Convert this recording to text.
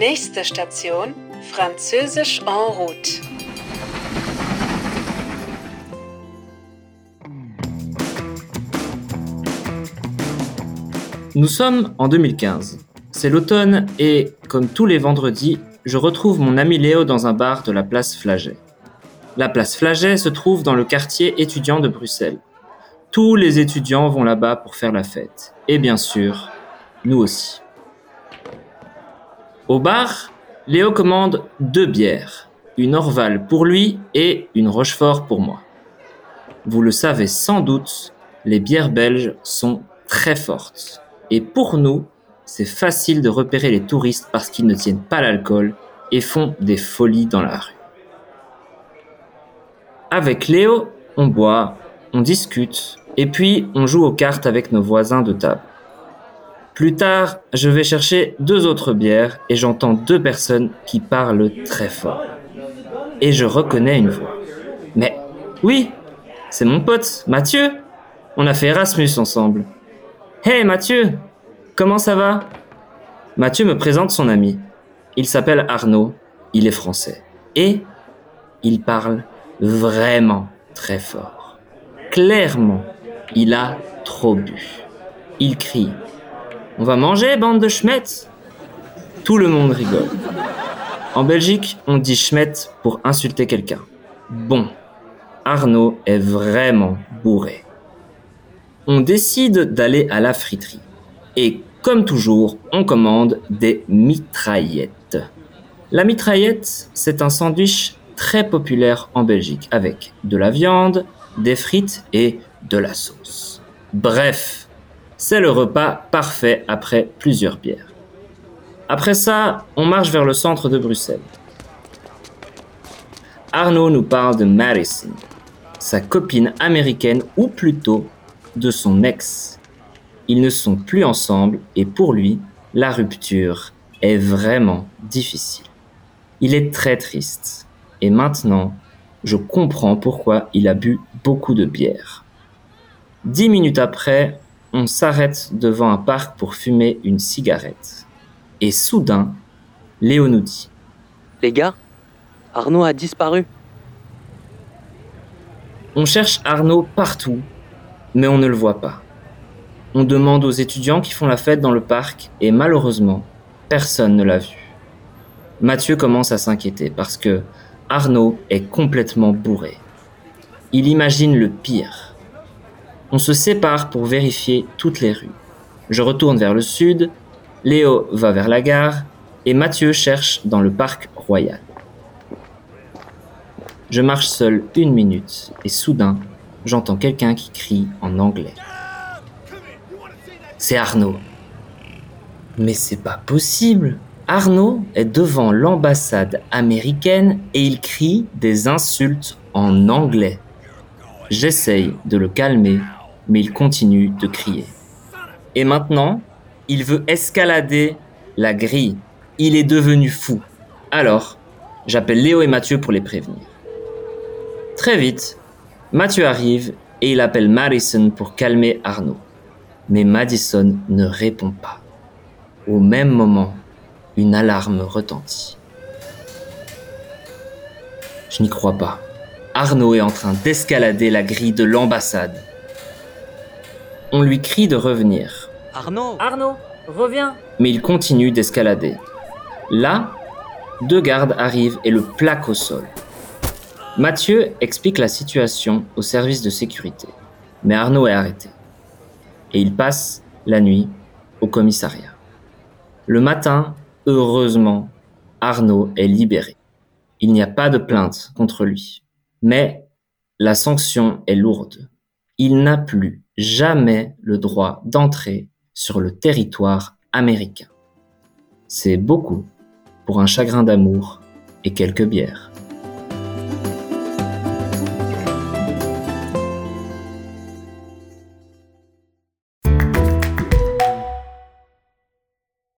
Nächste Station, Französisch en route. Nous sommes en 2015. C'est l'automne et, comme tous les vendredis, je retrouve mon ami Léo dans un bar de la place Flaget. La place Flaget se trouve dans le quartier étudiant de Bruxelles. Tous les étudiants vont là-bas pour faire la fête. Et bien sûr, nous aussi. Au bar, Léo commande deux bières, une Orval pour lui et une Rochefort pour moi. Vous le savez sans doute, les bières belges sont très fortes. Et pour nous, c'est facile de repérer les touristes parce qu'ils ne tiennent pas l'alcool et font des folies dans la rue. Avec Léo, on boit, on discute, et puis on joue aux cartes avec nos voisins de table. Plus tard, je vais chercher deux autres bières et j'entends deux personnes qui parlent très fort. Et je reconnais une voix. Mais oui, c'est mon pote, Mathieu. On a fait Erasmus ensemble. Hey Mathieu, comment ça va? Mathieu me présente son ami. Il s'appelle Arnaud, il est français. Et il parle vraiment très fort. Clairement, il a trop bu. Il crie On va manger, bande de schmettes Tout le monde rigole. En Belgique, on dit schmette pour insulter quelqu'un. Bon, Arnaud est vraiment bourré. On décide d'aller à la friterie. Et comme toujours, on commande des mitraillettes. La mitraillette, c'est un sandwich très populaire en Belgique avec de la viande, des frites et de la sauce. Bref, c'est le repas parfait après plusieurs bières. Après ça, on marche vers le centre de Bruxelles. Arnaud nous parle de Madison, sa copine américaine ou plutôt de son ex. Ils ne sont plus ensemble et pour lui, la rupture est vraiment difficile. Il est très triste. Et maintenant, je comprends pourquoi il a bu beaucoup de bière. Dix minutes après, on s'arrête devant un parc pour fumer une cigarette. Et soudain, Léo nous dit Les gars, Arnaud a disparu. On cherche Arnaud partout, mais on ne le voit pas. On demande aux étudiants qui font la fête dans le parc et malheureusement, personne ne l'a vu. Mathieu commence à s'inquiéter parce que Arnaud est complètement bourré. Il imagine le pire. On se sépare pour vérifier toutes les rues. Je retourne vers le sud, Léo va vers la gare et Mathieu cherche dans le parc royal. Je marche seul une minute et soudain, j'entends quelqu'un qui crie en anglais. C'est Arnaud. Mais c'est pas possible. Arnaud est devant l'ambassade américaine et il crie des insultes en anglais. J'essaye de le calmer, mais il continue de crier. Et maintenant, il veut escalader la grille. Il est devenu fou. Alors, j'appelle Léo et Mathieu pour les prévenir. Très vite, Mathieu arrive et il appelle Madison pour calmer Arnaud. Mais Madison ne répond pas. Au même moment, une alarme retentit. Je n'y crois pas. Arnaud est en train d'escalader la grille de l'ambassade. On lui crie de revenir. Arnaud Arnaud, reviens Mais il continue d'escalader. Là, deux gardes arrivent et le plaquent au sol. Mathieu explique la situation au service de sécurité, mais Arnaud est arrêté. Et il passe la nuit au commissariat. Le matin, heureusement, Arnaud est libéré. Il n'y a pas de plainte contre lui. Mais la sanction est lourde. Il n'a plus jamais le droit d'entrer sur le territoire américain. C'est beaucoup pour un chagrin d'amour et quelques bières.